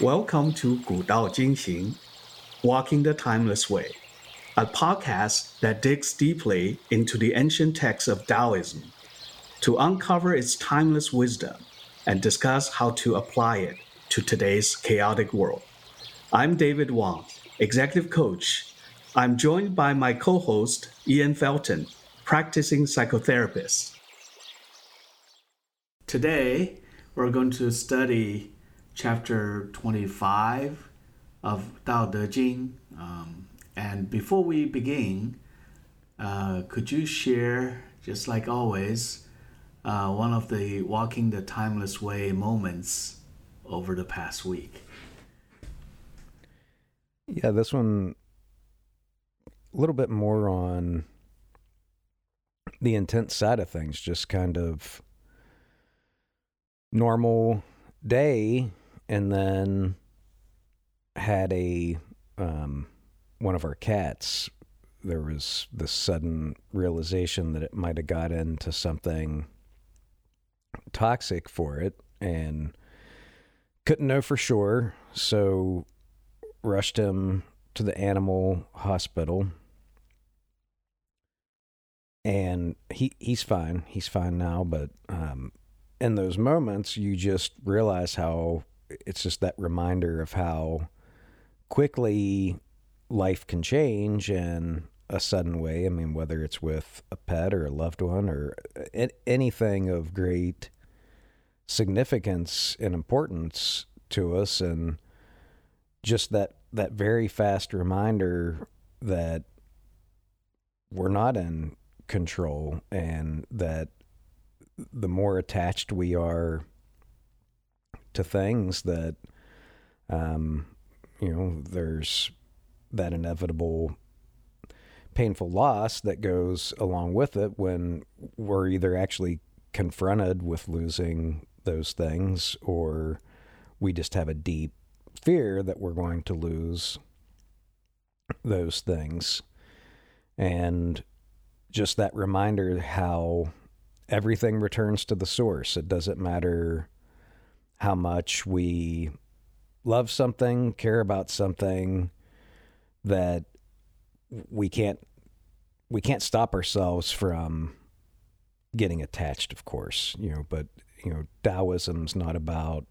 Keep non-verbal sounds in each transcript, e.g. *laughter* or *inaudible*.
Welcome to 古道今行, Walking the Timeless Way, a podcast that digs deeply into the ancient texts of Taoism to uncover its timeless wisdom and discuss how to apply it to today's chaotic world. I'm David Wang, executive coach. I'm joined by my co host, Ian Felton, practicing psychotherapist. Today, we're going to study chapter 25 of Tao Te Ching. Um, and before we begin, uh, could you share, just like always, uh, one of the walking the timeless way moments over the past week? Yeah, this one a little bit more on the intense side of things, just kind of normal day and then had a um, one of our cats there was this sudden realization that it might have got into something toxic for it and couldn't know for sure so rushed him to the animal hospital. And he he's fine he's fine now but um, in those moments, you just realize how it's just that reminder of how quickly life can change in a sudden way. I mean, whether it's with a pet or a loved one or anything of great significance and importance to us, and just that that very fast reminder that we're not in control and that the more attached we are to things that um, you know there's that inevitable painful loss that goes along with it when we're either actually confronted with losing those things or we just have a deep fear that we're going to lose those things and just that reminder how everything returns to the source. It doesn't matter how much we love something, care about something that we can't we can't stop ourselves from getting attached, of course, you know, but you know, Taoism's not about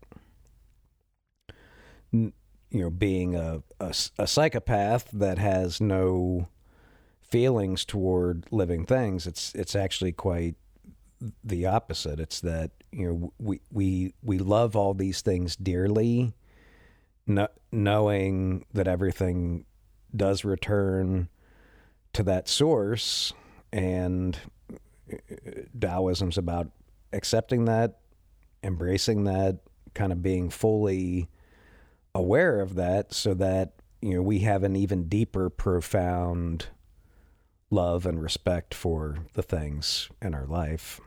you know being a, a, a psychopath that has no feelings toward living things. It's it's actually quite the opposite. It's that you know we we we love all these things dearly, no, knowing that everything does return to that source, and uh, Taoism's about accepting that, embracing that, kind of being fully aware of that, so that you know we have an even deeper, profound love and respect for the things in our life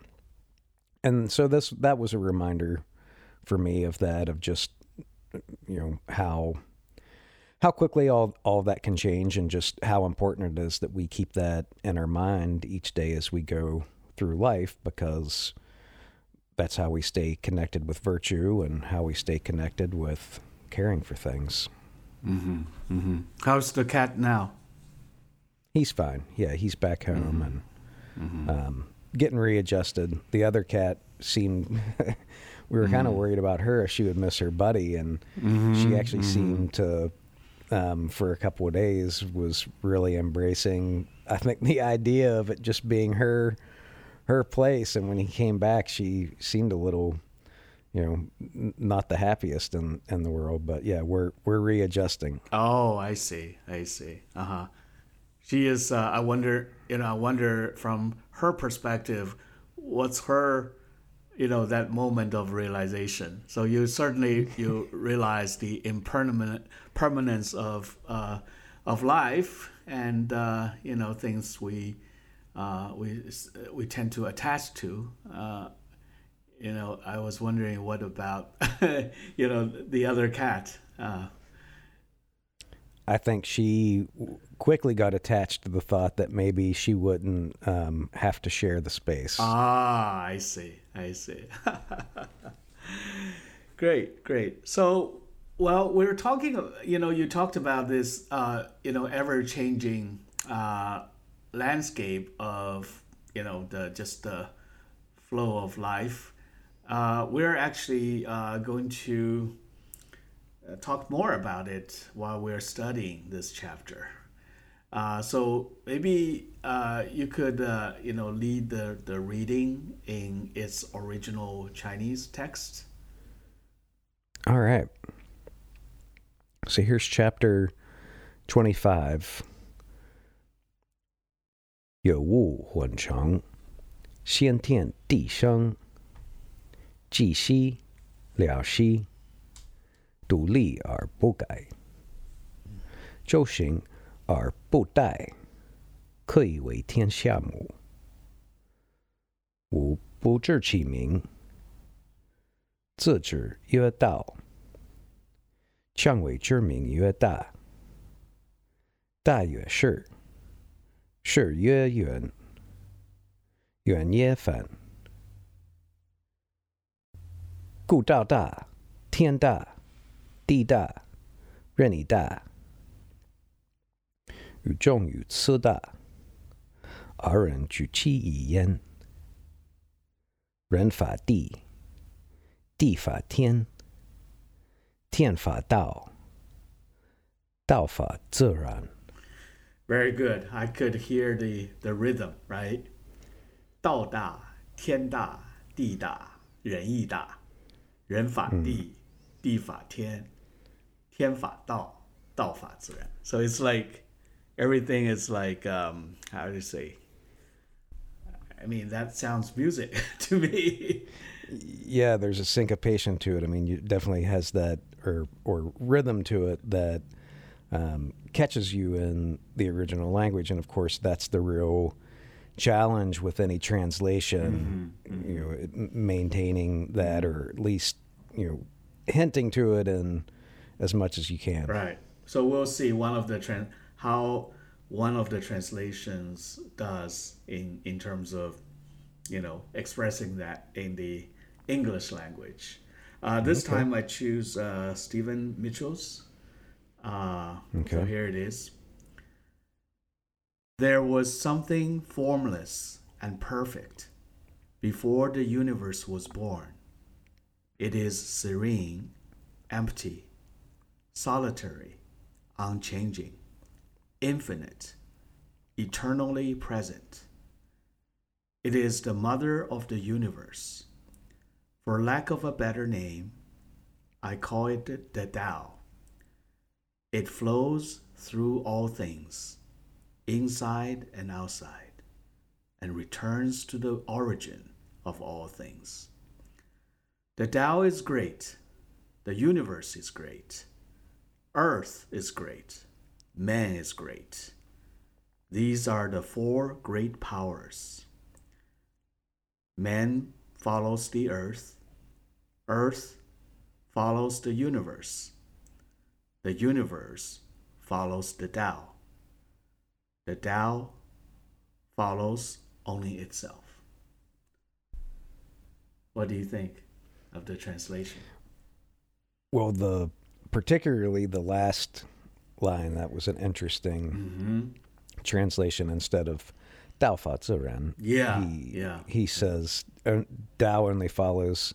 and so this that was a reminder for me of that of just you know how how quickly all all of that can change and just how important it is that we keep that in our mind each day as we go through life because that's how we stay connected with virtue and how we stay connected with caring for things. Mm-hmm. Mm-hmm. How's the cat now? He's fine. Yeah, he's back home mm-hmm. and mm-hmm. um, getting readjusted. The other cat seemed *laughs* we were kind of mm. worried about her if she would miss her buddy, and mm-hmm, she actually mm-hmm. seemed to. Um, for a couple of days, was really embracing. I think the idea of it just being her, her place. And when he came back, she seemed a little, you know, n- not the happiest in in the world. But yeah, we're we're readjusting. Oh, I see. I see. Uh huh. She is. Uh, I wonder. You know. I wonder from her perspective, what's her, you know, that moment of realization. So you certainly you *laughs* realize the impermanent permanence of uh, of life, and uh, you know things we uh, we we tend to attach to. Uh, you know, I was wondering what about *laughs* you know the other cat. Uh, I think she quickly got attached to the thought that maybe she wouldn't um, have to share the space. Ah, I see. I see. *laughs* great, great. So, well, we were talking. You know, you talked about this. Uh, you know, ever changing uh, landscape of you know the just the flow of life. Uh, we're actually uh, going to uh, talk more about it while we're studying this chapter. Uh, so maybe uh, you could, uh, you know, lead the, the reading in its original Chinese text. All right. So here's chapter 25. 有物混成，先天地生，寂兮寥兮，独立而不改，周行而不殆，可以为天下母。吾不知其名，自之曰道。强为之名曰大，大曰是，是曰远，远曰反。故道大，天大，地大，人亦大。宇众与次大，而人举其一焉。人法地，地法天，天法道，道法自然。Very good. I could hear the, the rhythm, right? 道大，天大，地大，人亦大。人法地，地法天，天法道，道法自然. So it's like everything is like um, how do you say? I mean, that sounds music *laughs* to me. Yeah, there's a syncopation to it. I mean, it definitely has that or or rhythm to it that um, catches you in the original language, and of course, that's the real challenge with any translation. You know, it- maintaining that, or at least you know, hinting to it and as much as you can. Right. So we'll see one of the trans how one of the translations does in in terms of you know expressing that in the English language. Uh, this time I choose uh, Stephen Mitchell's. Uh, So here it is. There was something formless and perfect before the universe was born. It is serene, empty, solitary, unchanging, infinite, eternally present. It is the mother of the universe. For lack of a better name, I call it the Tao. It flows through all things, inside and outside, and returns to the origin of all things. The Tao is great. The universe is great. Earth is great. Man is great. These are the four great powers. Man follows the earth. Earth follows the universe. The universe follows the Tao. The Tao follows only itself. What do you think of the translation? Well, the particularly the last line that was an interesting Mm-hmm. translation instead of Dao Fa Ziran. Yeah, he, yeah. He says uh, Dao only follows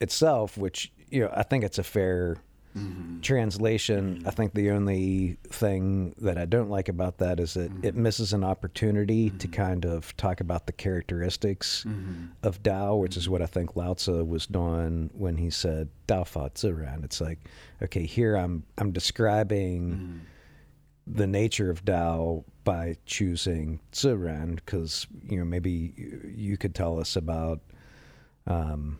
itself, which you know I think it's a fair Mm-hmm. translation. I think the only thing that I don't like about that is that Mm-hmm. it misses an opportunity to kind of talk about the characteristics Mm-hmm. of Dao, which is what I think Lao Tzu was doing when he said Dao Fa Ziran. It's like, okay, here I'm I'm describing the nature of Tao by choosing Ziran, because you know maybe you- you could tell us about um,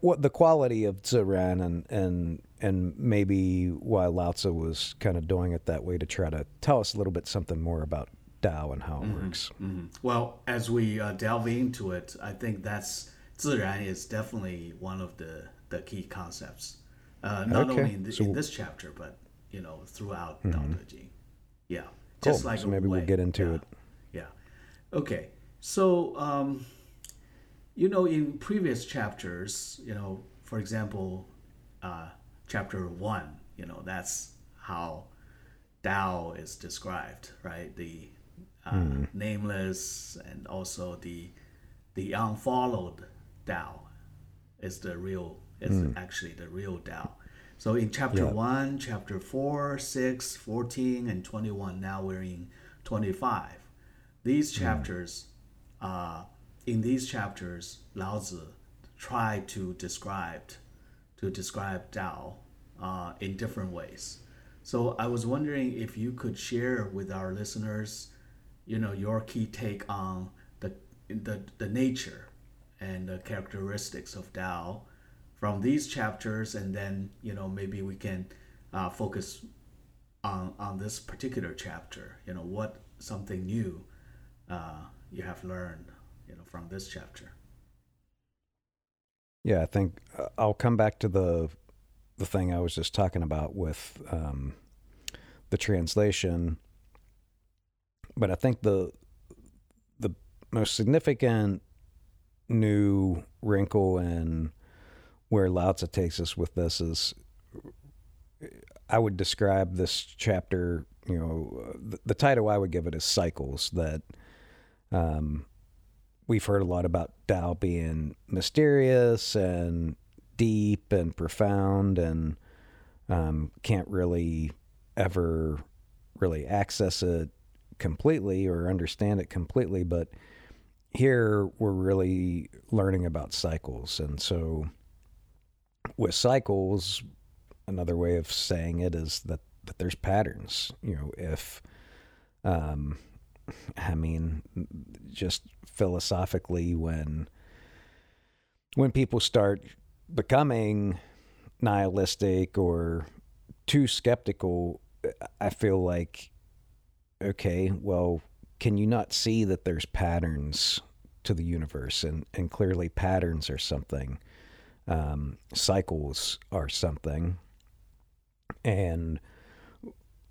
what the quality of Ziran and and and maybe why Lao Tzu was kind of doing it that way to try to tell us a little bit something more about Tao and how it works. Mhm. Well, as we uh, delve into it, I think that's 自然 is definitely one of the, the key concepts. Uh, not Okay. only in, the, So- in this chapter, but you know throughout Dao De Jing. Yeah, Cool. just like So maybe we'll get into Yeah. it. Yeah. Okay. So, um, you know, in previous chapters, you know, for example, uh, chapter one, you know, that's how Tao is described, right? The uh, mm. nameless and also the the unfollowed Tao is the real is mm. actually the real Tao. So in chapter 1, chapter 4, 6, 14, and 21, now we're in 25. These hmm. chapters, mm. uh, in these chapters, Lao Tzu tried to describe to describe Tao uh, in different ways. So I was wondering if you could share with our listeners, you know, your key take on the the, the nature and the characteristics of Dao from these chapters, and then you know maybe we can uh, focus on on this particular chapter. You know, what something new uh, you have learned, you know, from this chapter. Yeah, I think uh, I'll come back to the the thing I was just talking about with um, the translation, but I think the the most significant new wrinkle in where Lao Tzu takes us with this is I would describe this chapter, you know, the, the title I would give it is cycles that um, we've heard a lot about Tao being mysterious and deep and profound and um, can't really ever really access it completely or understand it completely. But here we're really learning about cycles. And so with cycles, another way of saying it is that, that there's patterns. You know, if, um, I mean, just philosophically, when when people start becoming nihilistic or too skeptical, I feel like, okay, well, can you not see that there's patterns to the universe, and and clearly patterns are something um, cycles are something, and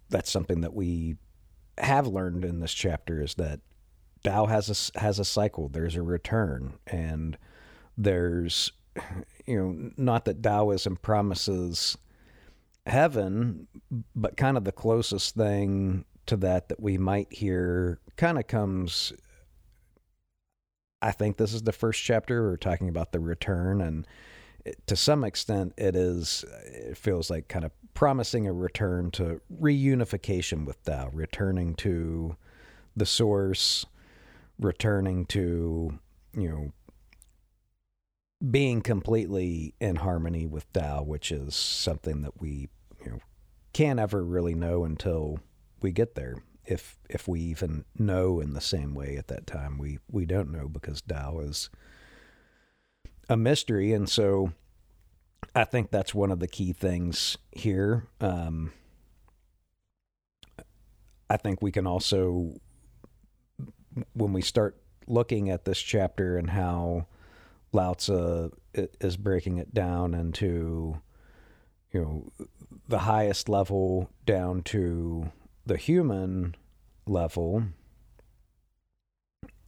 that's something that we have learned in this chapter is that Tao has a has a cycle. There's a return, and there's you know not that Taoism promises heaven, but kind of the closest thing to that that we might hear kind of comes. I think this is the first chapter. We're talking about the return, and to some extent, it is. It feels like kind of promising a return to reunification with Tao, returning to the source, returning to you know being completely in harmony with Tao, which is something that we you know can't ever really know until we get there. If if we even know in the same way at that time, we we don't know because Tao is a mystery. And so I think that's one of the key things here. Um, I think we can also, when we start looking at this chapter and how Lao Tzu is breaking it down into, you know, the highest level down to the human level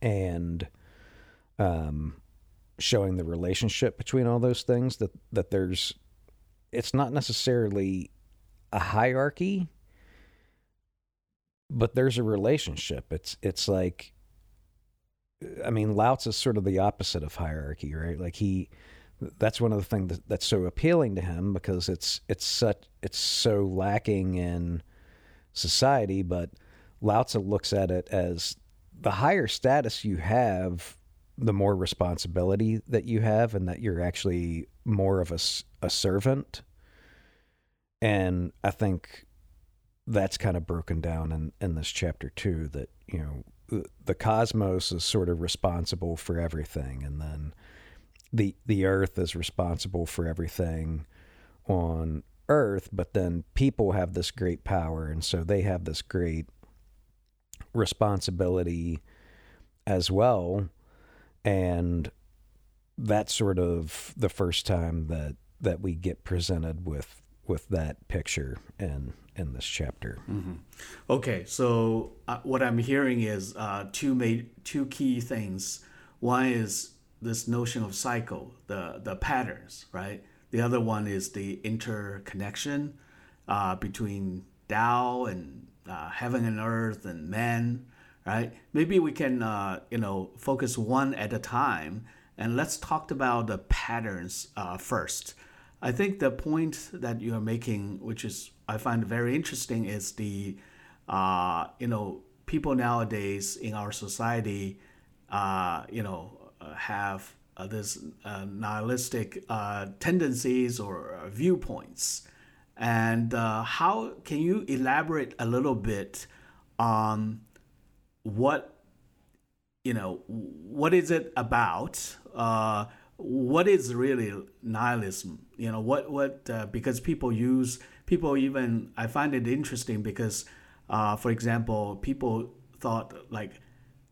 and um, showing the relationship between all those things that that there's it's not necessarily a hierarchy but there's a relationship. It's it's like i mean lao is sort of the opposite of hierarchy right? Like he that's one of the things that, that's so appealing to him because it's it's such it's so lacking in society but lao Tzu looks at it as the higher status you have the more responsibility that you have and that you're actually more of a, a servant. And I think that's kind of broken down in, in this chapter too, that, you know, the cosmos is sort of responsible for everything. And then the, the earth is responsible for everything on earth, but then people have this great power. And so they have this great responsibility as well and that's sort of the first time that that we get presented with with that picture in in this chapter. Mm-hmm. Okay, so uh, what I'm hearing is uh, two made two key things. One is this notion of cycle, the the patterns, right? The other one is the interconnection uh, between Tao and uh, heaven and earth and man, right? Maybe we can, uh, you know, focus one at a time and let's talk about the patterns uh, first. I think the point that you are making, which is I find very interesting, is the, uh, you know, people nowadays in our society, uh, you know, have this nihilistic tendencies or viewpoints and uh, how can you elaborate a little bit on what you know what is it about? Uh, what is really nihilism? You know what what uh, because people use people even I find it interesting because uh, for example people thought like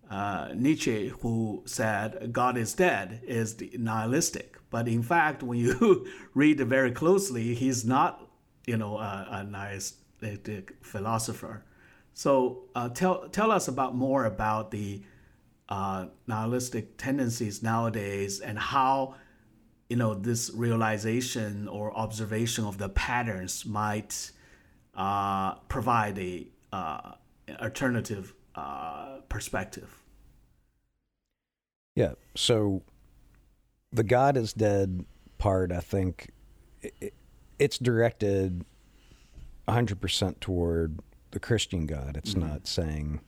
uh, Nietzsche, who said God is dead, is nihilistic. But in fact, when you *laughs* read very closely, he's not you know, a, a nice philosopher. So uh, tell tell us about more about the uh, nihilistic tendencies nowadays and how you know this realization or observation of the patterns might uh, provide a uh, alternative uh, perspective. Yeah. So the God is dead part, I think. It, it's directed 100% toward the Christian God. It's mm-hmm. not saying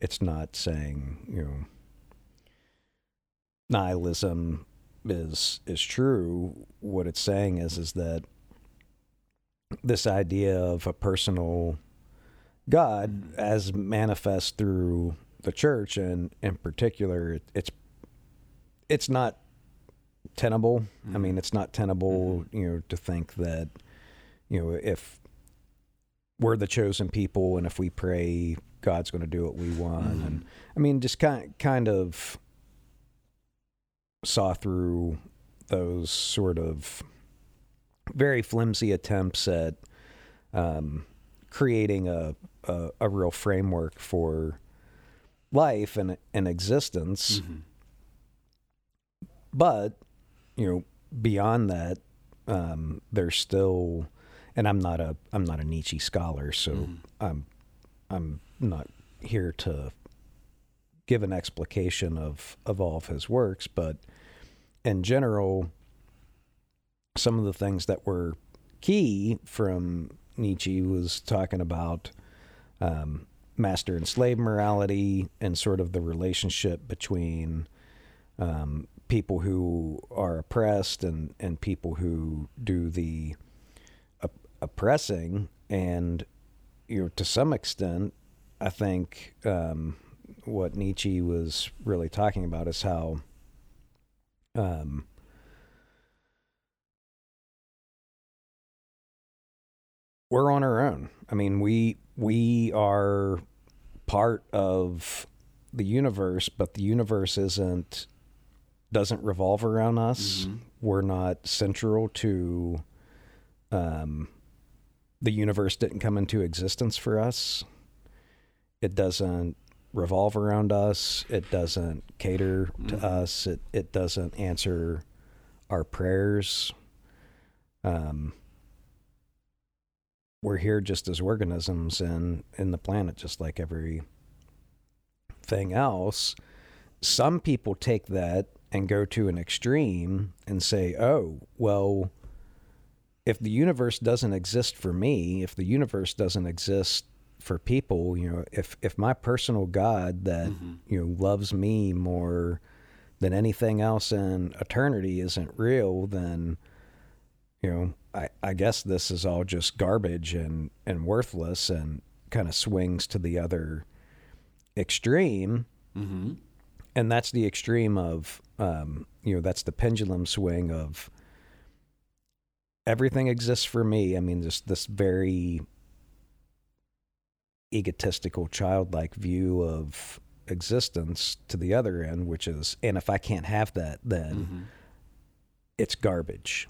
it's not saying, you know, nihilism is is true. What it's saying is is that this idea of a personal God as manifest through the church and in particular it's it's not tenable. Mm-hmm. I mean, it's not tenable, mm-hmm. you know, to think that, you know, if we're the chosen people and if we pray, God's going to do what we want. Mm-hmm. And I mean, just kind kind of saw through those sort of very flimsy attempts at um, creating a, a, a real framework for life and and existence. Mm-hmm. But you know, beyond that, um, there's still, and I'm not a I'm not a Nietzsche scholar, so mm. I'm I'm not here to give an explication of of all of his works, but in general, some of the things that were key from Nietzsche was talking about um, master and slave morality and sort of the relationship between um, people who are oppressed and, and people who do the oppressing. And, you know, to some extent, I think um, what Nietzsche was really talking about is how um, we're on our own. I mean, we we are part of the universe, but the universe isn't doesn't revolve around us. Mm-hmm. We're not central to um, the universe didn't come into existence for us. It doesn't revolve around us. It doesn't cater to mm-hmm. us. It it doesn't answer our prayers. Um, we're here just as organisms and in the planet, just like every thing else. Some people take that and go to an extreme and say, oh, well, if the universe doesn't exist for me, if the universe doesn't exist for people, you know, if if my personal God that mm-hmm. you know loves me more than anything else in eternity isn't real, then you know, I, I guess this is all just garbage and, and worthless and kind of swings to the other extreme. Mm-hmm and that's the extreme of um, you know that's the pendulum swing of everything exists for me i mean just this very egotistical childlike view of existence to the other end which is and if i can't have that then mm-hmm. it's garbage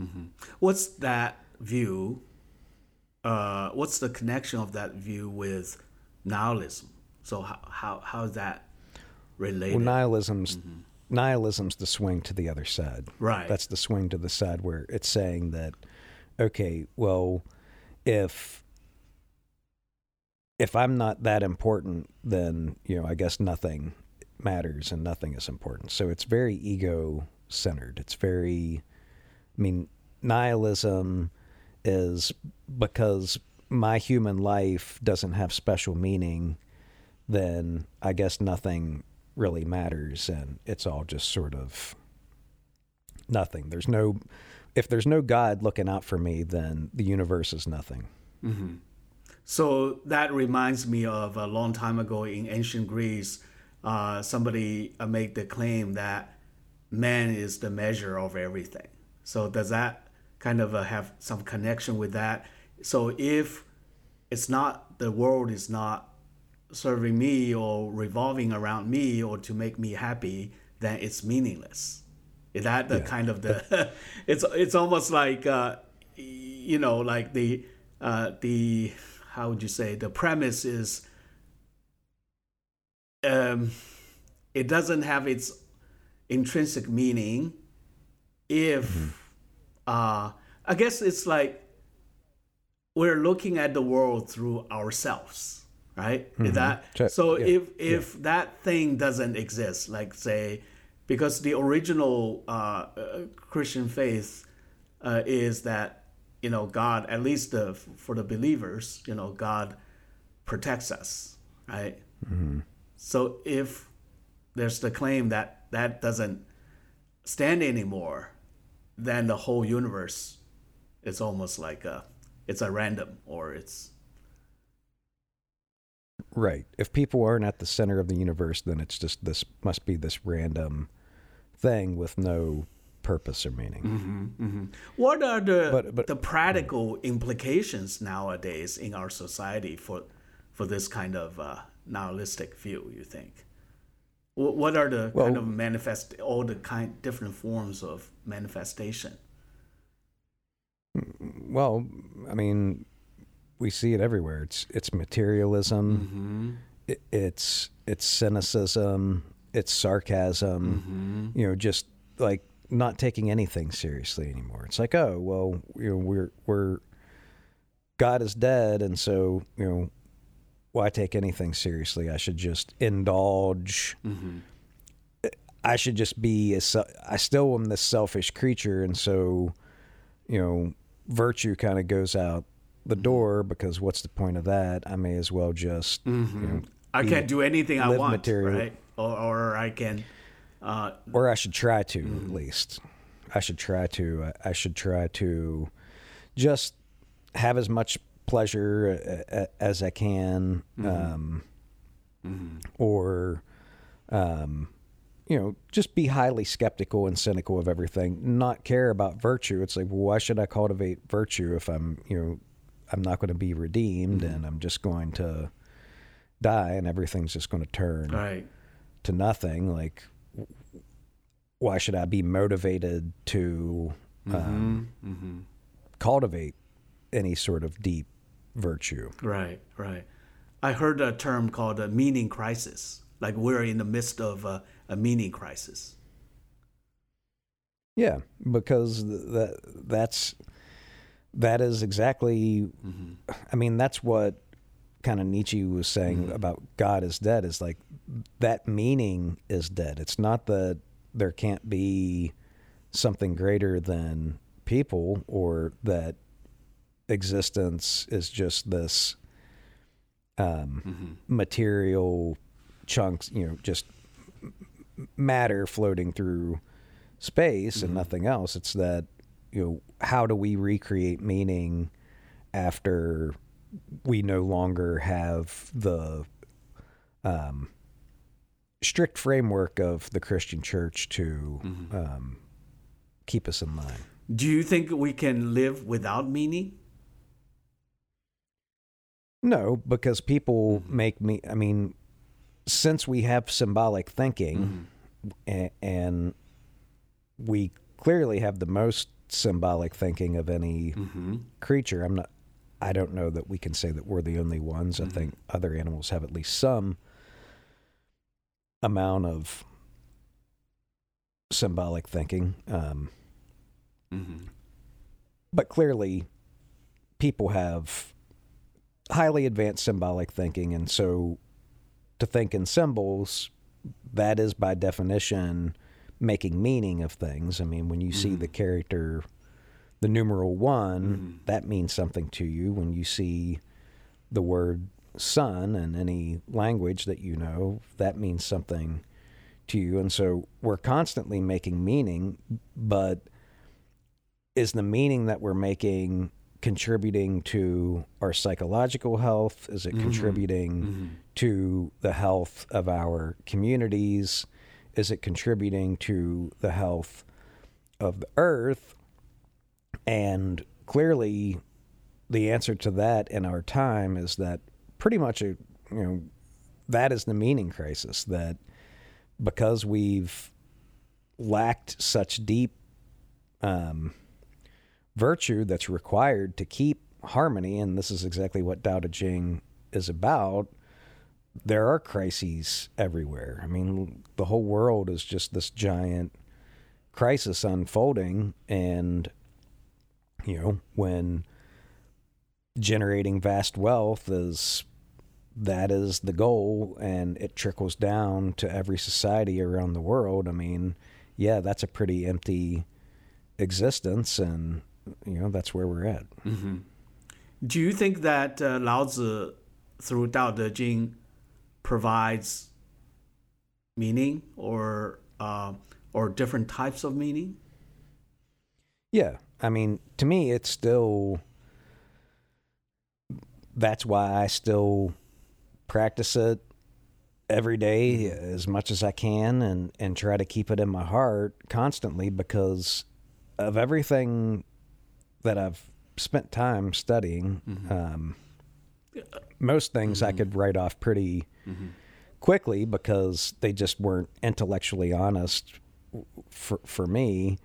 mm-hmm. what's that view uh, what's the connection of that view with nihilism so how how, how is that related. Well, nihilism's mm-hmm. Nihilism's the swing to the other side. Right. That's the swing to the side where it's saying that, okay, well, if if I'm not that important, then you know, I guess nothing matters and nothing is important. So it's very ego centered. It's very, I mean, nihilism is because my human life doesn't have special meaning, then I guess nothing really matters and it's all just sort of nothing. There's no, if there's no God looking out for me, then the universe is nothing. So that reminds me of a long time ago in ancient Greece, uh, somebody uh, made the claim that man is the measure of everything. So does that kind of uh, have some connection with that? So if it's not the world is not serving me or revolving around me or to make me happy, then it's meaningless. Is that the kind of the? *laughs* it's it's almost like uh, you know like the uh, the how would you say the premise is um, it doesn't have its intrinsic meaning if uh, I guess it's like we're looking at the world through ourselves, right? Is that so? Yeah. If if that thing doesn't exist, like say, because the original uh, uh, Christian faith uh, is that you know God, at least the, for the believers, you know God protects us, right? So if there's the claim that that doesn't stand anymore, then the whole universe is almost like a it's a random or it's Right. If people aren't at the center of the universe, then it's just this must be this random thing with no purpose or meaning. what are the But- but- the practical implications nowadays in our society for for this kind of uh, nihilistic view? You think? What are the kind of manifest all the kind different forms of manifestation? Well, I mean, we see it everywhere. It's it's materialism. Mm-hmm. It, it's it's cynicism. It's sarcasm. Mm-hmm. You know, just like not taking anything seriously anymore. It's like, oh, well, you know, we're we're God is dead, and so you know, why take anything seriously? I should just indulge. Mm-hmm. I should just be. A, I still am this selfish creature, and so you know, virtue kind of goes out the door because what's the point of that? I may as well just, you know, I can't do anything I want, material. right? Or, or I can. Uh, or I should try to Mm-hmm. at least. I should try to. I- I should try to just have as much pleasure uh, uh, as I can, Mm-hmm. um, or um, you know, just be highly skeptical and cynical of everything. Not care about virtue. It's like, well, why should I cultivate virtue if I'm, you know, I'm not going to be redeemed Mm-hmm. and I'm just going to die and everything's just going to turn right. to nothing like why should i be motivated to um, Mm-hmm. cultivate any sort of deep virtue Right, right. I heard a term called a meaning crisis. Like we're in the midst of a, a meaning crisis. yeah because th- that that's that is exactly mm-hmm. i mean that's what kind of nietzsche was saying mm-hmm. about god is dead is like that meaning is dead. It's not that there can't be something greater than people or that existence is just this um, mm-hmm. material chunks, you know, just matter floating through space and nothing else. It's that, you know, how do we recreate meaning after we no longer have the um, strict framework of the Christian church to um, keep us in line? Do you think we can live without meaning? No, because people make me. I mean, since we have symbolic thinking, a- and we clearly have the most symbolic thinking of any creature. I'm not. I don't know that we can say that we're the only ones. I think other animals have at least some amount of symbolic thinking. Um, Mm-hmm. but clearly, people have highly advanced symbolic thinking, and so to think in symbols, that is by definition making meaning of things. I mean, when you see the mm-hmm. character, the numeral one, mm-hmm. that means something to you. When you see the word sun in any language that you know, that means something to you. And so we're constantly making meaning, but is the meaning that we're making contributing to our psychological health? Is it mm-hmm. contributing to the health of our communities? Is it contributing to the health of the earth? And clearly, the answer to that in our time is that pretty much, a, you know, that is the meaning crisis. That because we've lacked such deep um, virtue that's required to keep harmony, and this is exactly what Tao Te Ching is about. There are crises everywhere. I mean, the whole world is just this giant crisis unfolding, and you know, when generating vast wealth is that is the goal and it trickles down to every society around the world i mean yeah that's a pretty empty existence and you know that's where we're at Do you think that uh, Lao Tzu, through Tao Te Ching, provides meaning or uh, or different types of meaning? Yeah, I mean, to me, it's still. That's why I still practice it every day as much as I can, and and try to keep it in my heart constantly because of everything that I've spent time studying. Um, most things I could write off pretty quickly because they just weren't intellectually honest for for me.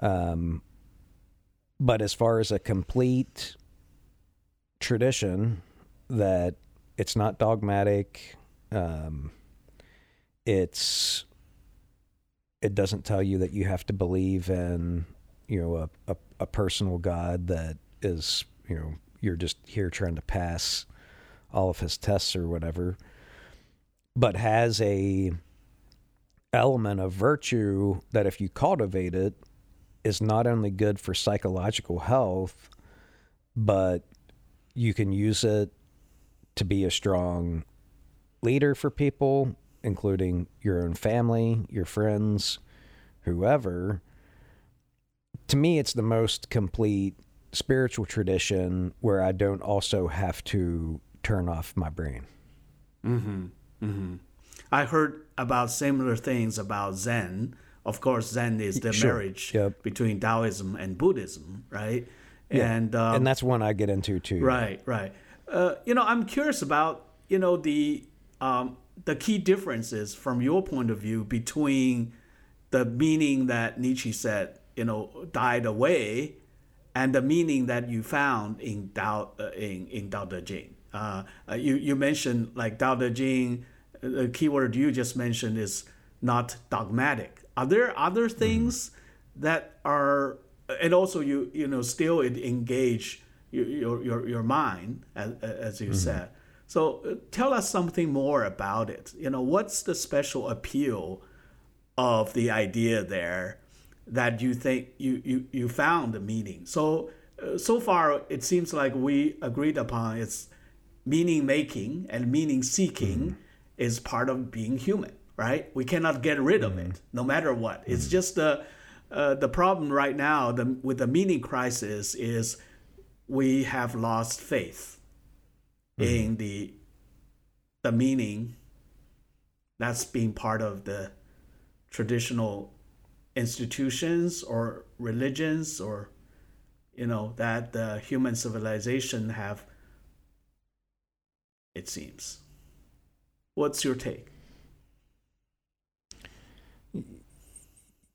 Um, but as far as a complete tradition that it's not dogmatic, um, it's it doesn't tell you that you have to believe in you know a, a, a personal God that is you know you're just here trying to pass all of his tests or whatever, but has a element of virtue that if you cultivate it is not only good for psychological health, but you can use it to be a strong leader for people, including your own family, your friends, whoever. To me, it's the most complete spiritual tradition where I don't also have to turn off my brain. Mm-hmm. I heard about similar things about Zen. Of course, Zen is the Sure. marriage Yep. between Taoism and Buddhism, right? And um, and that's one I get into too. Right, right. Uh, you know, I'm curious about you know the um, the key differences from your point of view between the meaning that Nietzsche said you know died away and the meaning that you found in Tao uh, in in Tao Te Ching. Uh, uh, you you mentioned like Tao Te Ching. The keyword you just mentioned is not dogmatic. Are there other things that are, and also you you know still it engage your your your, mind as, as you said. So uh, tell us something more about it. You know, what's the special appeal of the idea there that you think you you, you found the meaning? So uh, so far it seems like we agreed upon it's meaning making and meaning seeking is part of being human, right? We cannot get rid of it, no matter what. It's just the uh, the problem right now the, with the meaning crisis is we have lost faith in the the meaning that's being part of the traditional institutions or religions or you know that the human civilization have it seems what's your take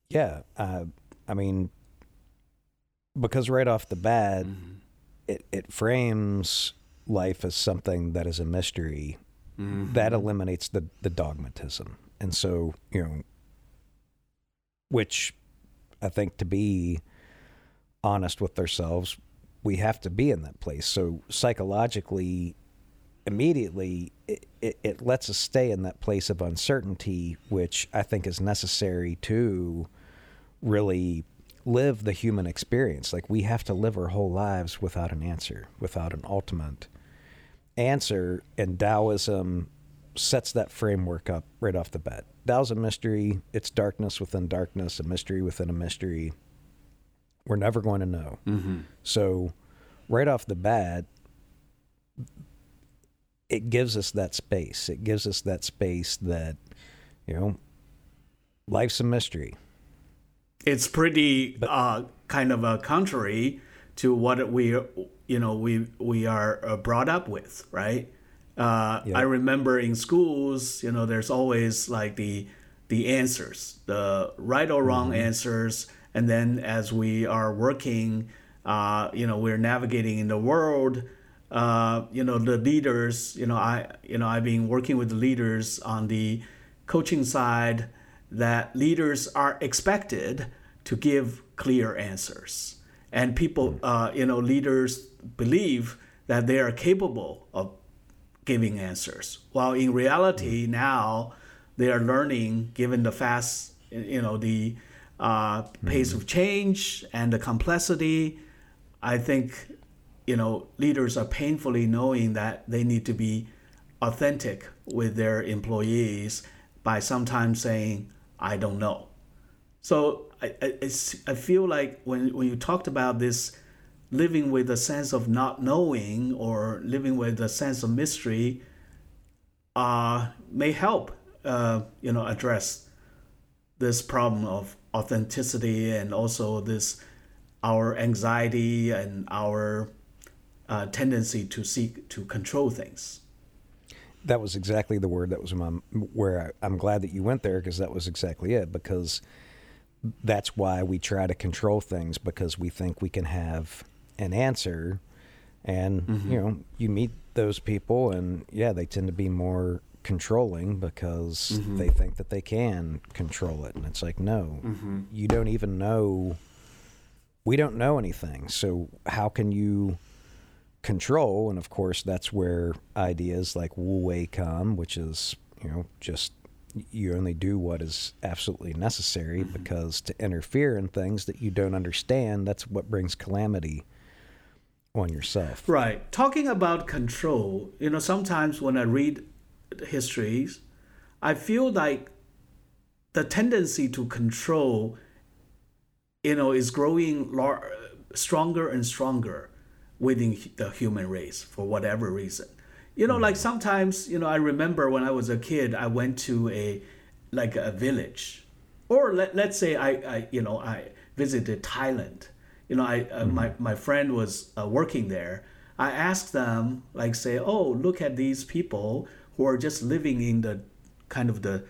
Yeah, uh, I mean, because right off the bat, it it frames life as something that is a mystery. That eliminates the the dogmatism, and so you know, which I think to be honest with ourselves, we have to be in that place. So psychologically, immediately, it, it, it lets us stay in that place of uncertainty, which I think is necessary to really live the human experience. Like we have to live our whole lives without an answer, without an ultimate answer. And Taoism sets that framework up right off the bat. Tao's a mystery. It's darkness within darkness, a mystery within a mystery. We're never going to know. Mm-hmm. So, right off the bat, it gives us that space. It gives us that space that, you know, life's a mystery. It's pretty uh, kind of a contrary to what we, you know, we we are uh, brought up with, right? Uh, Yeah. I remember in schools, you know, there's always like the the answers, the right or wrong answers, and then as we are working, uh, you know, we're navigating in the world. Uh, you know, the leaders. You know, I you know I've been working with the leaders on the coaching side. That leaders are expected to give clear answers, and people, uh, you know, leaders believe that they are capable of giving answers. While in reality, now they are learning, given the fast, you know, the uh, pace of change and the complexity. I think, you know, leaders are painfully knowing that they need to be authentic with their employees by sometimes saying, "I don't know." So I, I, I feel like when, when you talked about this living with a sense of not knowing or living with a sense of mystery uh, may help uh, you know address this problem of authenticity and also this our anxiety and our uh, tendency to seek to control things. That was exactly the word that was my where I, I'm glad that you went there because that was exactly it because that's why we try to control things because we think we can have an answer. And mm-hmm. you know you meet those people and yeah they tend to be more controlling because mm-hmm. they think that they can control it. And it's like no mm-hmm. you don't even know we don't know anything. So how can you control and of course that's where ideas like wu wei come which is you know just you only do what is absolutely necessary mm-hmm. because to interfere in things that you don't understand that's what brings calamity on yourself. Right. Talking about control, you know, sometimes when I read histories, I feel like the tendency to control, you know, is growing lar- stronger and stronger within the human race for whatever reason. You know, like sometimes, you know, I remember when I was a kid, I went to a like a village, or let, let's say I, I, you know, I visited Thailand. You know, I uh, my my friend was uh, working there. I asked them, like, say, oh, look at these people who are just living in the kind of the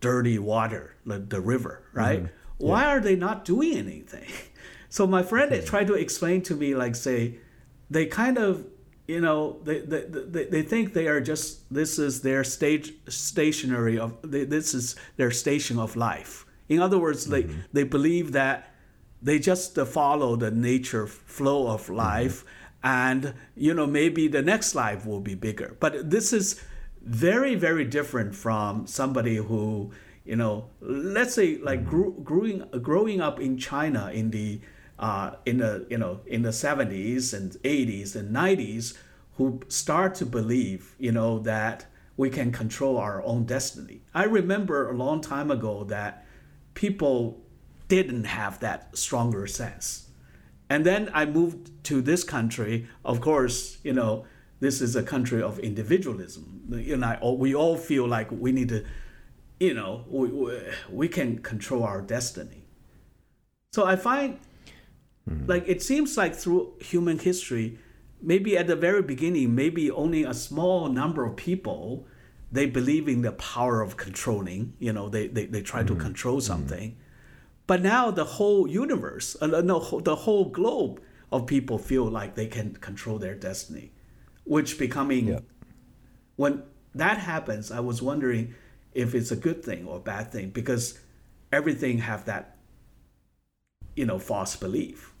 dirty water, the, the river, right? Why are they not doing anything? *laughs* So my friend tried to explain to me, like, say, they kind of, you know, they, they, they, they think they are just, this is their stage, stationary of, they, this is their station of life. In other words, they, mm-hmm. they believe that they just uh, follow the nature flow of mm-hmm. life and you know maybe the next life will be bigger. But this is very very different from somebody who you know let's say like mm-hmm. grew, growing growing up in china in the uh, in the you know in the 70s and 80s and 90s who start to believe you know that we can control our own destiny i remember a long time ago that people didn't have that stronger sense. And then I moved to this country. Of course, you know, this is a country of individualism. You know, we all feel like we need to, you know, we, we, we can control our destiny. So I find, Mm-hmm. like, it seems like through human history, maybe at the very beginning, maybe only a small number of people, they believe in the power of controlling. You know, they, they, they try to mm-hmm. control mm-hmm. something. But now the whole universe, uh, no, the whole globe of people feel like they can control their destiny, which becoming Yep. when that happens, I was wondering if it's a good thing or a bad thing because everything have that you know false belief.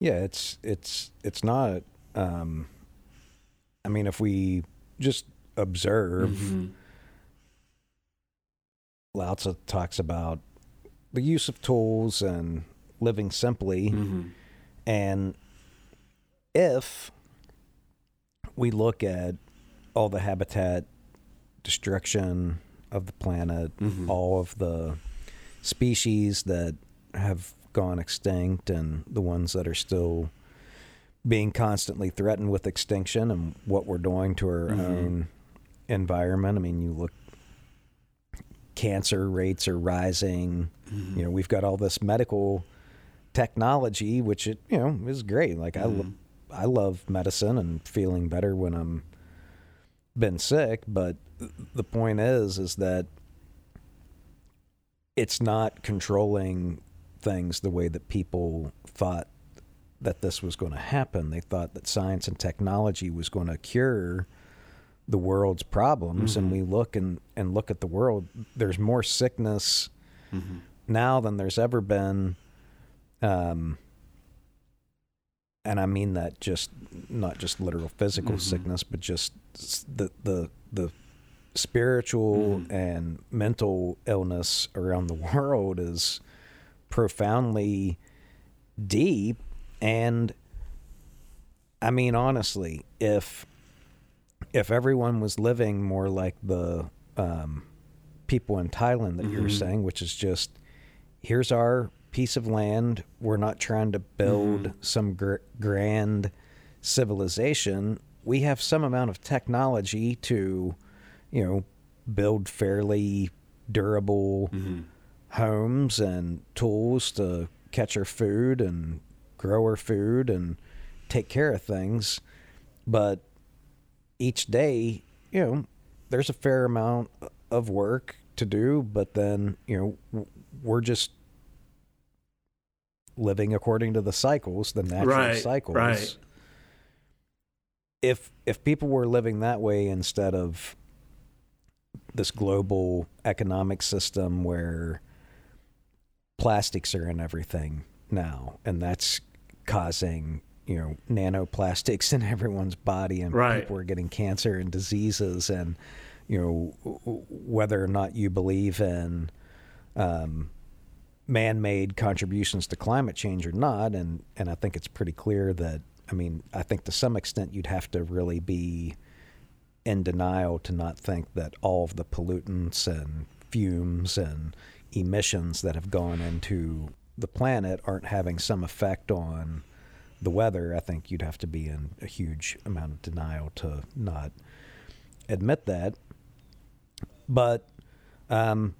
Yeah, it's it's it's not. Um, I mean, if we just observe, Mm-hmm. Lao Tzu talks about the use of tools and living simply. Mm-hmm. And if we look at all the habitat destruction of the planet, Mhm. all of the species that have gone extinct and the ones that are still being constantly threatened with extinction and what we're doing to our Mhm. own environment. I mean, you look cancer rates are rising. Mm-hmm. You know, we've got all this medical technology which it, you know, is great. Like I lo- Mhm. I love medicine and feeling better when I'm been sick, but the point is is that it's not controlling things the way that people thought that this was going to happen. They thought that science and technology was going to cure the world's problems and Mhm. we look and, and look at the world there's more sickness Mm-hmm. now than there's ever been um and I mean that just not just literal physical Mhm. sickness but just the the the spiritual Mhm. and mental illness around the *laughs* world is profoundly deep and I mean honestly if if everyone was living more like the um, people in Thailand that you were saying, which is just here's our piece of land. We're not trying to build Mhm. some gr- grand civilization. We have some amount of technology to, you know, build fairly durable Mm-hmm. Homes and tools to catch our food and grow our food and take care of things. But each day, you know, there's a fair amount of work to do, but then, you know, we're just living according to the cycles, the natural Right, cycles. right. If if people were living that way instead of this global economic system where plastics are in everything now and that's causing you know nanoplastics *laughs* in everyone's body and Right. people are getting cancer and diseases and you know whether or not you believe in um, man-made contributions to climate change or not and and I think it's pretty clear that I mean I think to some extent you'd have to really be in denial to not think that all of the pollutants and fumes and emissions that have gone into the planet aren't having some effect on the weather. I think you'd have to be in a huge amount of denial to not admit that. But um,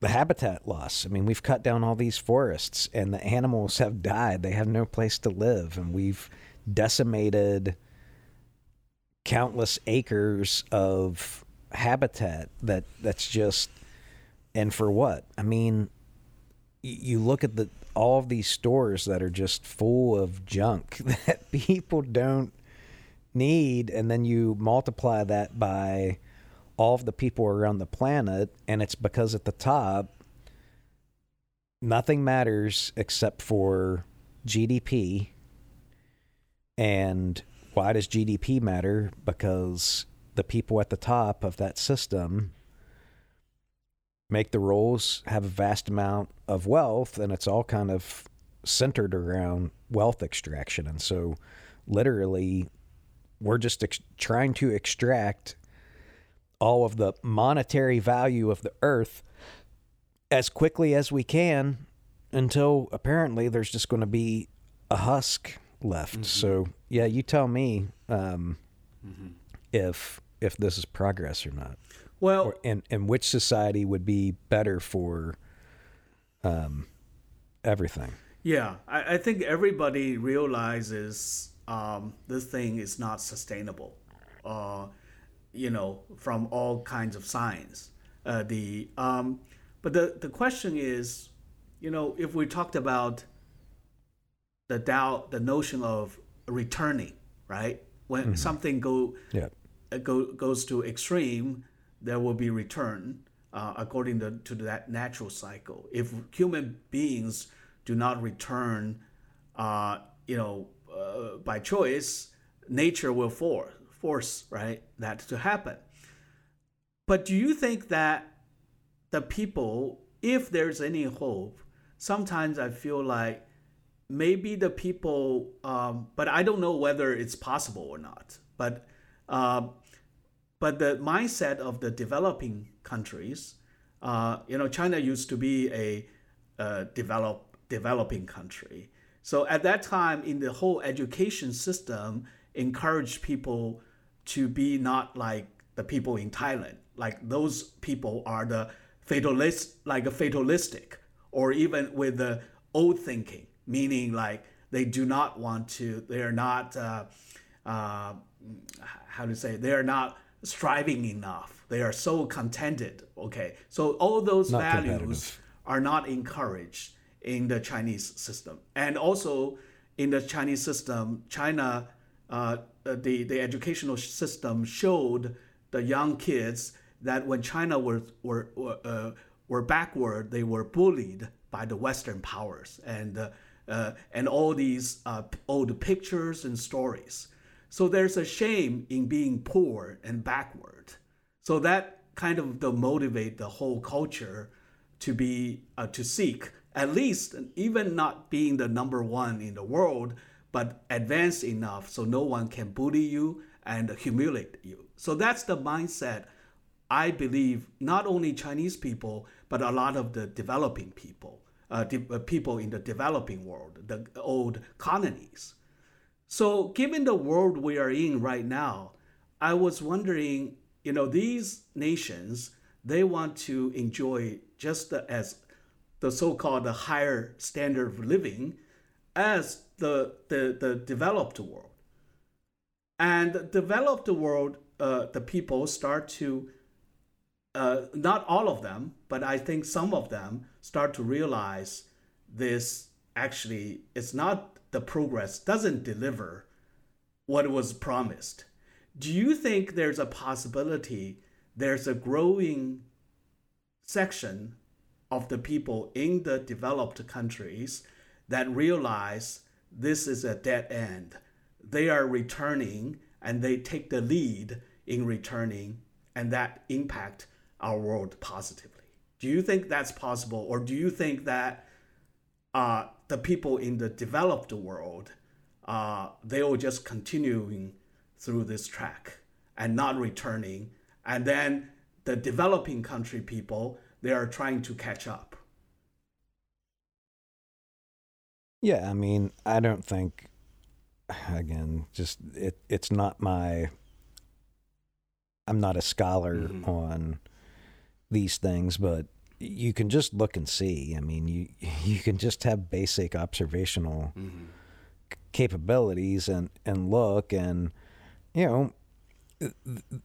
the habitat loss. I mean, we've cut down all these forests, and the animals have died. They have no place to live, and we've decimated countless acres of habitat that that's just and for what i mean you look at the all of these stores that are just full of junk *laughs* that people don't need and then you multiply that by all of the people around the planet and it's because at the top nothing matters except for GDP and why does GDP matter? Because the people at the top of that system make the rules, have a vast amount of wealth, and it's all kind of centered around wealth extraction. And so, literally, we're just ex- trying to extract all of the monetary value of the earth as quickly as we can until apparently there's just going to be a husk left. So yeah, you tell me um, if if this is progress or not, Well, or, and and which society would be better for um, everything. Yeah, I, I think everybody realizes um, this thing is not sustainable. Uh, you know, from all kinds of signs. Uh, the um, but the the question is, you know, if we talked about the Dao, the notion of returning, right? When something go Yeah. go, goes to extreme, there will be return. uh, according to, to that natural cycle. If human beings do not return, uh, you know, uh, by choice, nature will force force right that to happen. But do you think that the people, if there's any hope, sometimes I feel like maybe the people, um, but I don't know whether it's possible or not. But uh, but the mindset of the developing countries, uh, you know, China used to be a, develop, developing country. So at that time, in the whole education system, encouraged people to be not like the people in Thailand. Like those people are the fatalist, like a fatalistic, or even with the old thinking, meaning like they do not want to, they are not, uh, uh, how to say, they are not striving enough. They are so contented. Okay, so all those not values are not encouraged in the Chinese system, and also in the Chinese system, China, uh, the the educational system showed the young kids that when China were were were, uh, were backward, they were bullied by the Western powers and uh, uh, and all these uh, old pictures and stories. So there's a shame in being poor and backward. So that kind of the motivate the whole culture to be uh, to seek at least even not being the number one in the world, but advanced enough so no one can bully you and humiliate you. So that's the mindset I believe not only Chinese people but a lot of the developing people, uh, de- uh, people in the developing world, the old colonies. So, given the world we are in right now, I was wondering, you know, these nations, they want to enjoy just the, as the so-called the higher standard of living as the, the, the developed world. And the developed world, uh, the people start to, uh, not all of them, but I think some of them start to realize this actually, it's not the progress doesn't deliver what was promised. Do you think there's a possibility there's a growing section of the people in the developed countries that realize this is a dead end? They are returning and they take the lead in returning, and that impact our world positively. Do you think that's possible, or do you think that uh, the people in the developed world, uh, they will just continuing through this track and not returning. And then the developing country people, they are trying to catch up. Yeah, I mean, I don't think again, just it it's not my I'm not a scholar mm-hmm. on these things, but you can just look and see. I mean, you *laughs* you can just have basic observational mm-hmm. capabilities and and look and you know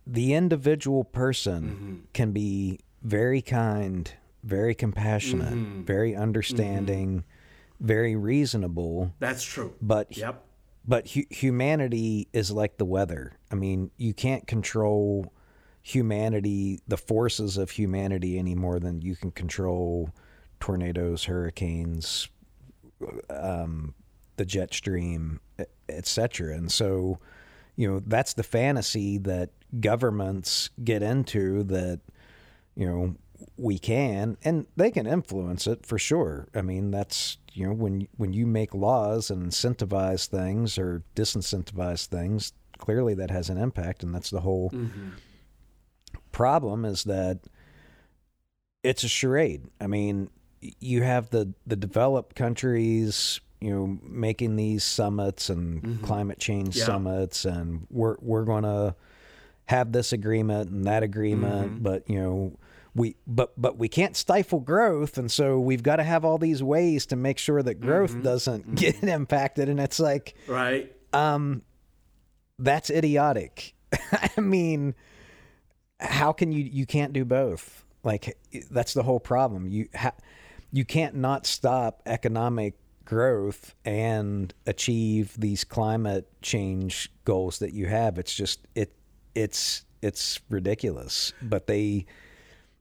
the individual person mm-hmm. can be very kind, very compassionate, mm-hmm. very understanding, mm-hmm. very reasonable. That's true. But yep. But hu- humanity is like the weather. I mean, you can't control humanity, the forces of humanity, any more than you can control tornadoes, hurricanes, um, the jet stream, etc. And so, you know, that's the fantasy that governments get into that, you know, we can and they can influence it for sure. I mean, that's you know when when you make laws and incentivize things or disincentivize things, clearly that has an impact, and that's the whole mm-hmm problem is that it's a charade. I mean, you have the the developed countries, you know, making these summits and mm-hmm. climate change yeah. summits, and we're we're going to have this agreement and that agreement, mm-hmm. but you know. We, but but we can't stifle growth, and so we've got to have all these ways to make sure that growth mm-hmm. doesn't mm-hmm. get *laughs* impacted. And it's like, right, um, that's idiotic. *laughs* I mean, how can you you can't do both? Like that's the whole problem. You ha, you can't not stop economic growth and achieve these climate change goals that you have. It's just it it's it's ridiculous. But they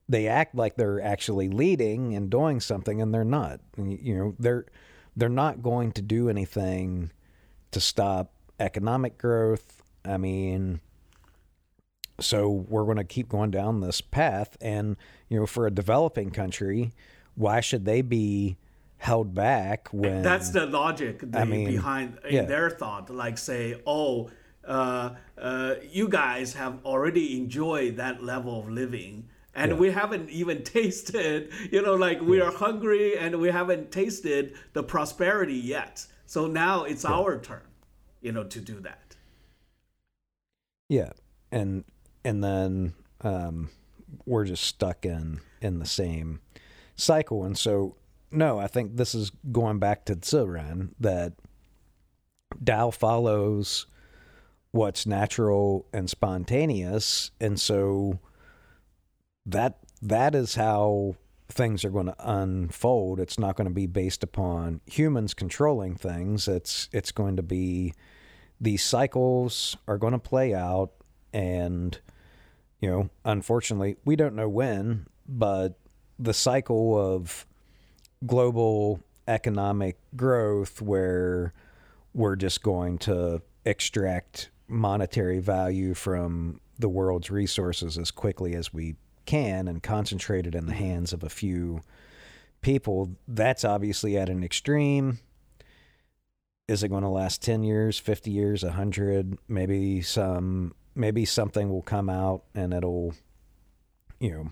they act like they're actually leading and doing something and they're not. You know, they're they're not going to do anything to stop economic growth. I mean, so we're going to keep going down this path and you know, for a developing country, why should they be held back when that's the logic they, I mean, behind yeah. their thought like say oh uh, uh, you guys have already enjoyed that level of living and yeah. we haven't even *laughs* tasted you know like we yeah. are hungry and we haven't tasted the prosperity yet so now it's our turn you know to do that yeah and and then um, we're just stuck in in the same cycle and so no, I think this is going back to Ziran that Tao follows what's natural and spontaneous, and so that that is how things are going to unfold. It's not going to be based upon humans controlling things. It's it's going to be these cycles are going to play out and you know, unfortunately, we don't know when, but the cycle of global economic growth where we're just going to extract monetary value from the world's resources as quickly as we can and concentrate it in the mm-hmm. hands of a few people. That's obviously at an extreme. Is it going to last 10 years, 50 years, 100? Maybe some maybe something will come out and it'll you know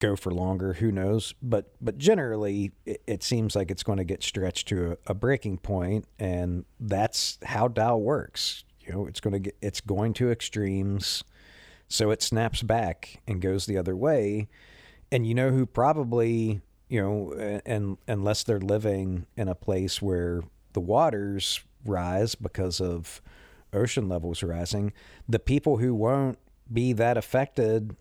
go for longer. Who knows? But but generally, it, it seems like it's going to get stretched to a, a, breaking point, and that's how Tao works. You know, it's going to get it's going to extremes, so it snaps back and goes the other way. And you know who probably you know, and unless they're living in a place where the waters rise because of ocean levels rising, the people who won't be that affected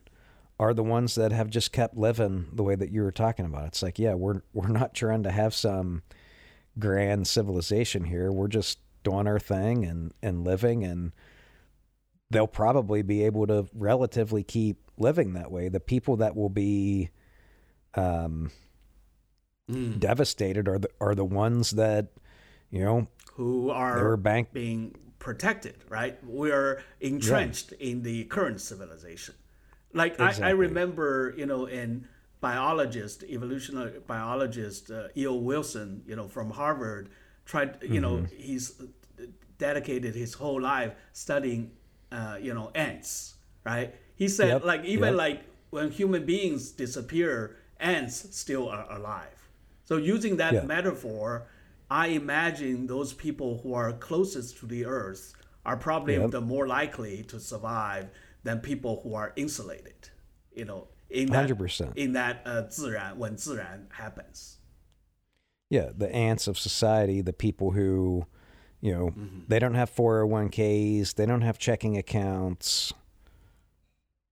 are the ones that have just kept living the way that you were talking about. It's like, yeah, we're we're not trying to have some grand civilization here. We're just doing our thing and and living and they'll probably be able to relatively keep living that way. The people that will be um, mm. devastated are the are the ones that you know who are bank- being protected. Right, we are entrenched yeah. in the current civilization. Like exactly. I, I remember, you know, in biologist, evolutionary biologist uh, E.O. Wilson, you know, from Harvard, tried, you mm-hmm. know, he's dedicated his whole life studying, uh, you know, ants, right? He said, yep. like, even yep. like when human beings disappear, ants still are alive. So using that yeah. metaphor, I imagine those people who are closest to the earth are probably yep. the more likely to survive than people who are insulated. You know, in that 100%. in that uh, 自然 when 自然 happens. Yeah, the ants of society, the people who, you know, mm-hmm. they don't have 401ks, they don't have checking accounts.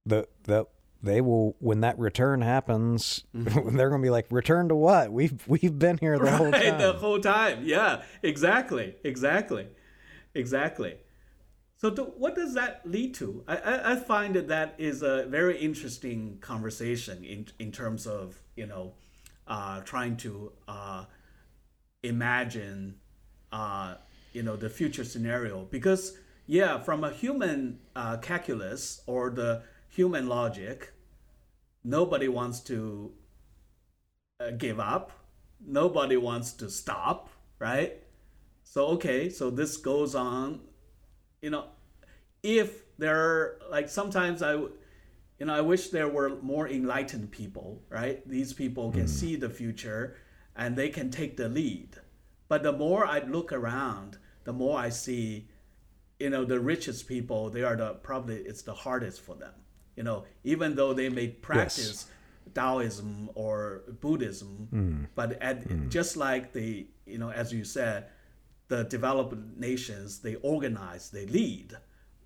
The the they will when that return happens mm-hmm. *laughs* they're going to be like return to what we've we've been here the right, whole time the whole time yeah exactly exactly exactly so, what does that lead to? I, I, I, find that that is a very interesting conversation in, in terms of, you know, uh, trying to uh, imagine, uh, you know, the future scenario. Because, yeah, from a human uh, calculus or the human logic, nobody wants to uh, give up. Nobody wants to stop, right? So, okay, so this goes on you know, if there are like sometimes I, you know, I wish there were more enlightened people, right? These people can mm. see the future and they can take the lead. But the more I look around, the more I see, you know, the richest people, they are the probably it's the hardest for them. You know, even though they may practice yes. Taoism or Buddhism, mm. but at, mm. just like the, you know, as you said, the developed nations they organize they lead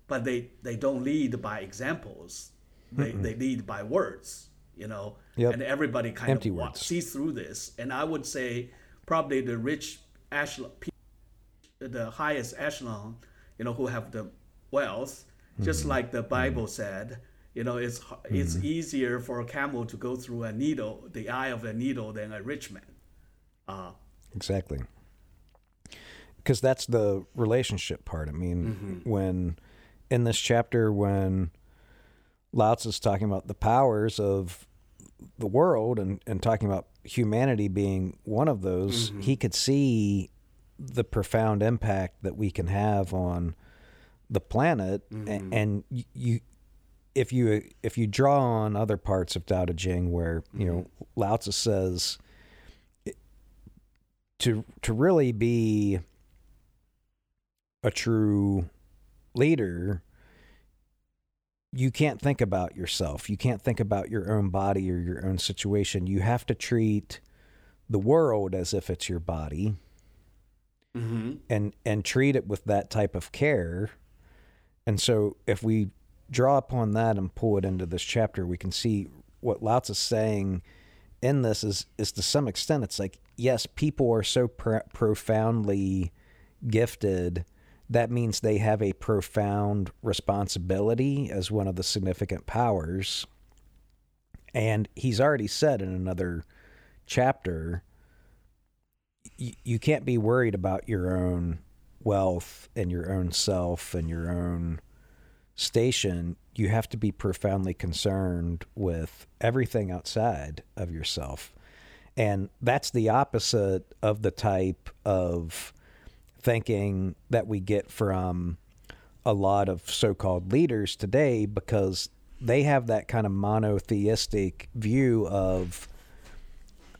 but they they don't lead by examples they, they lead by words you know yep. and everybody kind Empty of words. sees through this and i would say probably the rich echelon the highest echelon you know who have the wealth just mm-hmm. like the bible mm-hmm. said You know, it's it's mm-hmm. easier for a camel to go through a needle, the eye of a needle, than a rich man. Uh, Exactly. Because that's the relationship part. I mean, mm-hmm. when in this chapter, when Lao Tzu's talking about the powers of the world and, and talking about humanity being one of those, mm-hmm. he could see the profound impact that we can have on the planet. A- And, y you, if you if you draw on other parts of Tao Te Ching, where you know mm-hmm. Lao Tzu says to to really be a true leader you can't think about yourself. You can't think about your own body or your own situation. You have to treat the world as if it's your body mm-hmm. and and treat it with that type of care. And so if we draw upon that and pull it into this chapter we can see what Lao Tzu's saying in this is is to some extent it's like yes people are so pro- profoundly gifted that means they have a profound responsibility as one of the significant powers. And he's already said in another chapter you can't be worried about your own wealth and your own self and your own station, you have to be profoundly concerned with everything outside of yourself. And that's the opposite of the type of thinking that we get from a lot of so called leaders today because they have that kind of monotheistic view of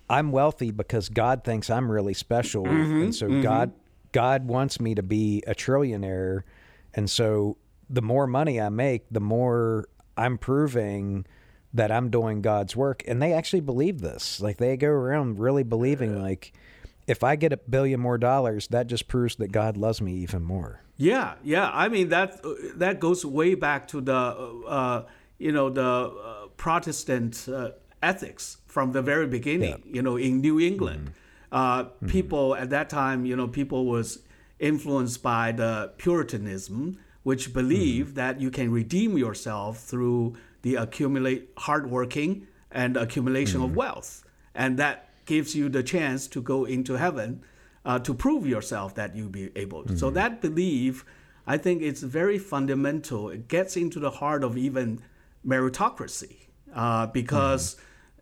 I'm wealthy because God thinks I'm really special mm-hmm, and so mm-hmm. God God wants me to be a trillionaire and so the more money I make the more I'm proving that I'm doing God's work. And they actually believe this. Like they go around really believing like if I get a billion more dollars that just proves that God loves me even more. Yeah, yeah. I mean that that goes way back to the uh, you know the uh, Protestant uh, ethics from the very beginning. You know, in New England, uh, people at that time, you know, people was influenced by the Puritanism, which believed that you can redeem yourself through the accumulate hardworking and accumulation of wealth, and that gives you the chance to go into heaven uh, to prove yourself that you be able. to. So that belief, I think, it's very fundamental. It gets into the heart of even meritocracy, uh, because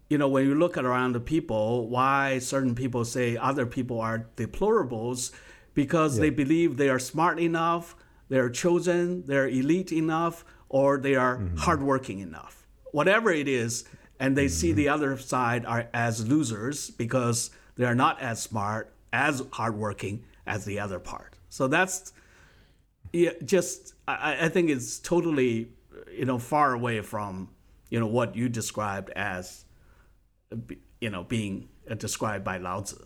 you know when you look around the people, why certain people say other people are deplorables, because they believe they are smart enough, they're chosen, they're elite enough, or they are hardworking enough. Whatever it is, and they see the other side are as losers because they are not as smart, as hardworking as the other part. So that's yeah, just I, I think it's totally you know far away from you know what you described as you know being uh, described by Lao Tzu.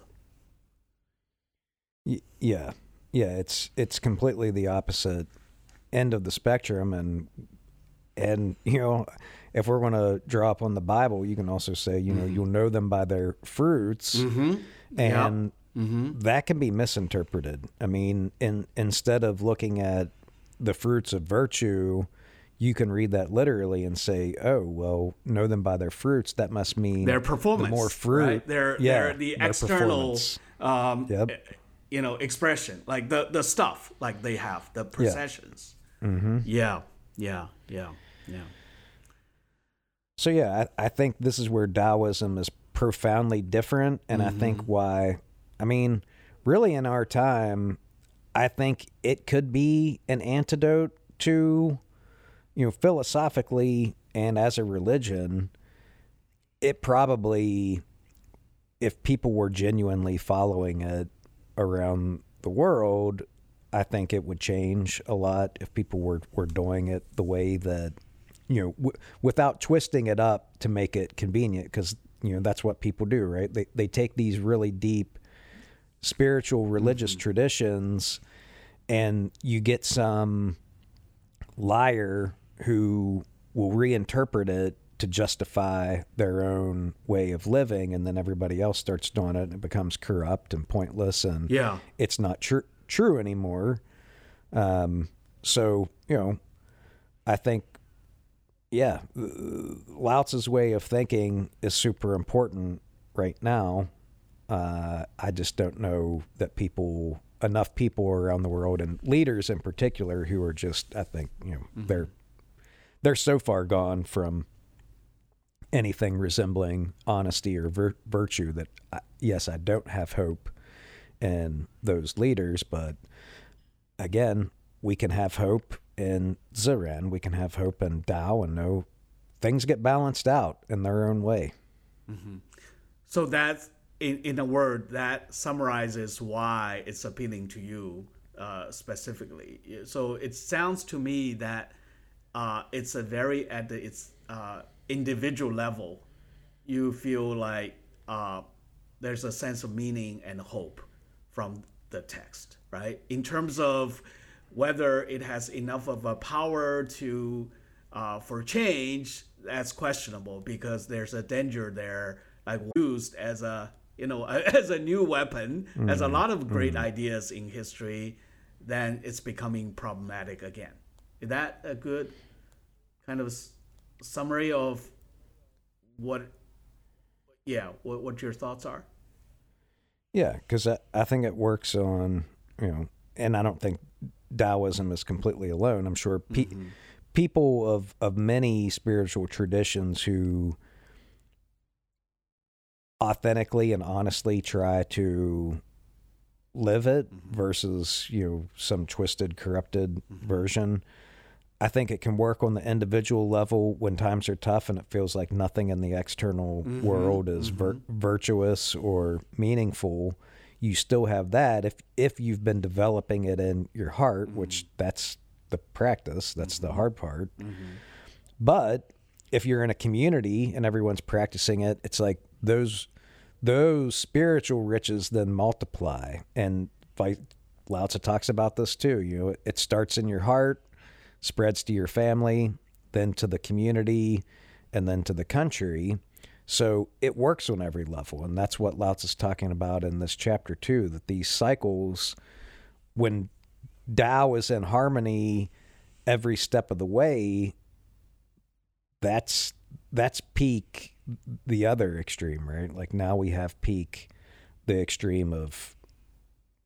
Y- yeah yeah it's it's completely the opposite end of the spectrum and and you know if we're going to draw up on the bible you can also say you know mm-hmm. you'll know them by their fruits. Mm-hmm. And mm-hmm. that can be misinterpreted. I mean in instead of looking at the fruits of virtue you can read that literally and say oh well know them by their fruits. That must mean Their performance, the more fruit. right? Their yeah, their the their external um, Yep. Eh, you know expression like the the stuff like they have the possessions. Mm-hmm. Yeah, yeah, yeah, yeah. So yeah, I, I think this is where Taoism is profoundly different, and I think why. I mean, really, in our time, I think it could be an antidote to, you know, philosophically and as a religion. It probably, if people were genuinely following it around the world, I think it would change a lot if people were were doing it the way that you know, w- without twisting it up to make it convenient, because you know that's what people do, right? They they take these really deep spiritual religious mm-hmm. traditions, and you get some liar who will reinterpret it to justify their own way of living, and then everybody else starts doing it, and it becomes corrupt and pointless, and Yeah. it's not true true anymore. Um, so you know, I think yeah, Lao Tzu's way of thinking is super important right now. Uh, I just don't know that people, enough people around the world, and leaders in particular, who are just, I think, you know, mm-hmm. they're they're so far gone from anything resembling honesty or vir- virtue that, I, yes, I don't have hope in those leaders, but again, we can have hope in Zen. We can have hope in dao and know things get balanced out in their own way. Mm-hmm. So that's in, in a word that summarizes why it's appealing to you uh, specifically. So it sounds to me that uh, it's a very at the its uh, individual level, you feel like uh, there's a sense of meaning and hope from the text, right? In terms of whether it has enough of a power to uh, for change, that's questionable because there's a danger there, like used as a you know *laughs* as a new weapon, mm-hmm. as a lot of great mm-hmm. ideas in history, then it's becoming problematic again. Is that a good kind of summary of what? Yeah, what what your thoughts are? Yeah, because I, I think it works on you know, and I don't think Taoism is completely alone. I'm sure pe- mm-hmm. people of of many spiritual traditions who authentically and honestly try to live it mm-hmm. versus you know some twisted corrupted mm-hmm. version i think it can work on the individual level when times are tough and it feels like nothing in the external mm-hmm. world is mm-hmm. virtuous or meaningful you still have that if if you've been developing it in your heart, mm-hmm. which that's the practice, that's mm-hmm. the hard part. Mm-hmm. But if you're in a community and everyone's practicing it, it's like those those spiritual riches then multiply. And like Lao Tzu talks about this too. You know, it starts in your heart, spreads to your family, then to the community, and then to the country. So it works on every level. And that's what Lao is talking about in this chapter, too, that these cycles, when Tao is in harmony every step of the way, that's that's peak the other extreme, right? Like now we have peak the extreme of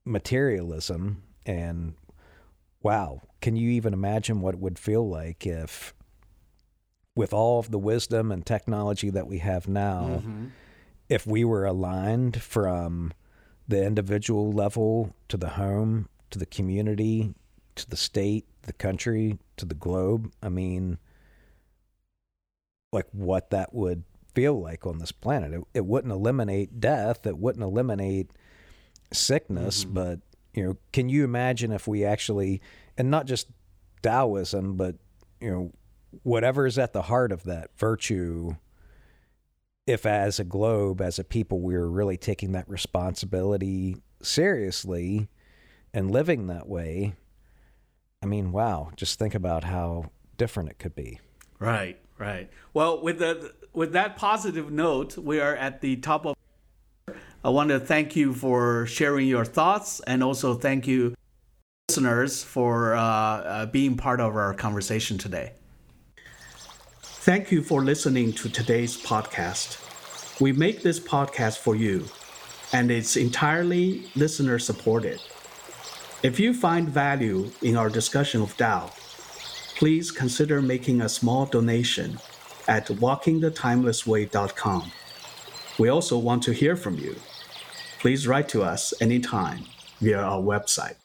materialism and wow, can you even imagine what it would feel like if with all of the wisdom and technology that we have now, mm-hmm. if we were aligned from the individual level to the home, to the community, to the state, the country, to the globe, I mean, like what that would feel like on this planet. It, it wouldn't eliminate death, it wouldn't eliminate sickness, mm-hmm. but you know, can you imagine if we actually and not just Taoism, but you know, whatever is at the heart of that virtue if as a globe as a people we are really taking that responsibility seriously and living that way i mean wow just think about how different it could be. Right right. Well with the with that positive note we are at the top of i want to thank you for sharing your thoughts and also thank you listeners for uh, uh, being part of our conversation today Thank you for listening to today's podcast. We make this podcast for you, and it's entirely listener supported. If you find value in our discussion of Tao, please consider making a small donation at walkingthetimelessway.com. We also want to hear from you. Please write to us anytime via our website.